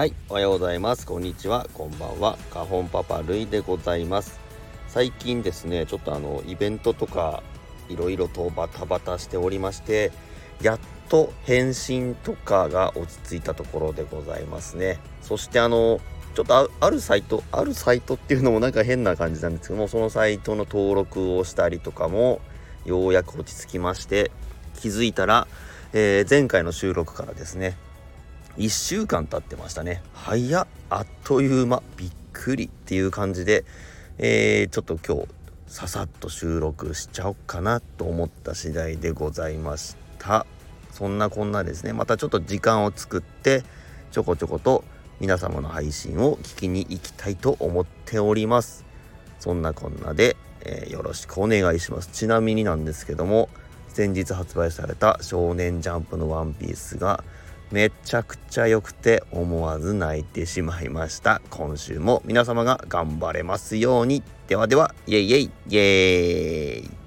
はいおはようございます。こんにちは。こんばんは。カホンパパルイでございます。最近ですねちょっとあのイベントとかいろいろとバタバタしておりましてやっと返信とかが落ち着いたところでございますね。そしてあのちょっとあるサイトあるサイトっていうのもなんか変な感じなんですけどもそのサイトの登録をしたりとかもようやく落ち着きまして気づいたら、えー、前回の収録からですね1週間経ってましたね。早っあっという間。びっくりっていう感じで、えー、ちょっと今日ささっと収録しちゃおうかなと思った次第でございました。そんなこんなですね。またちょっと時間を作ってちょこちょこと皆様の配信を聞きに行きたいと思っております。そんなこんなで、えー、よろしくお願いします。ちなみになんですけども先日発売された少年ジャンプのワンピースがめちゃくちゃ良くて思わず泣いてしまいました。今週も皆様が頑張れますように。ではではイエイイエイイエーイ。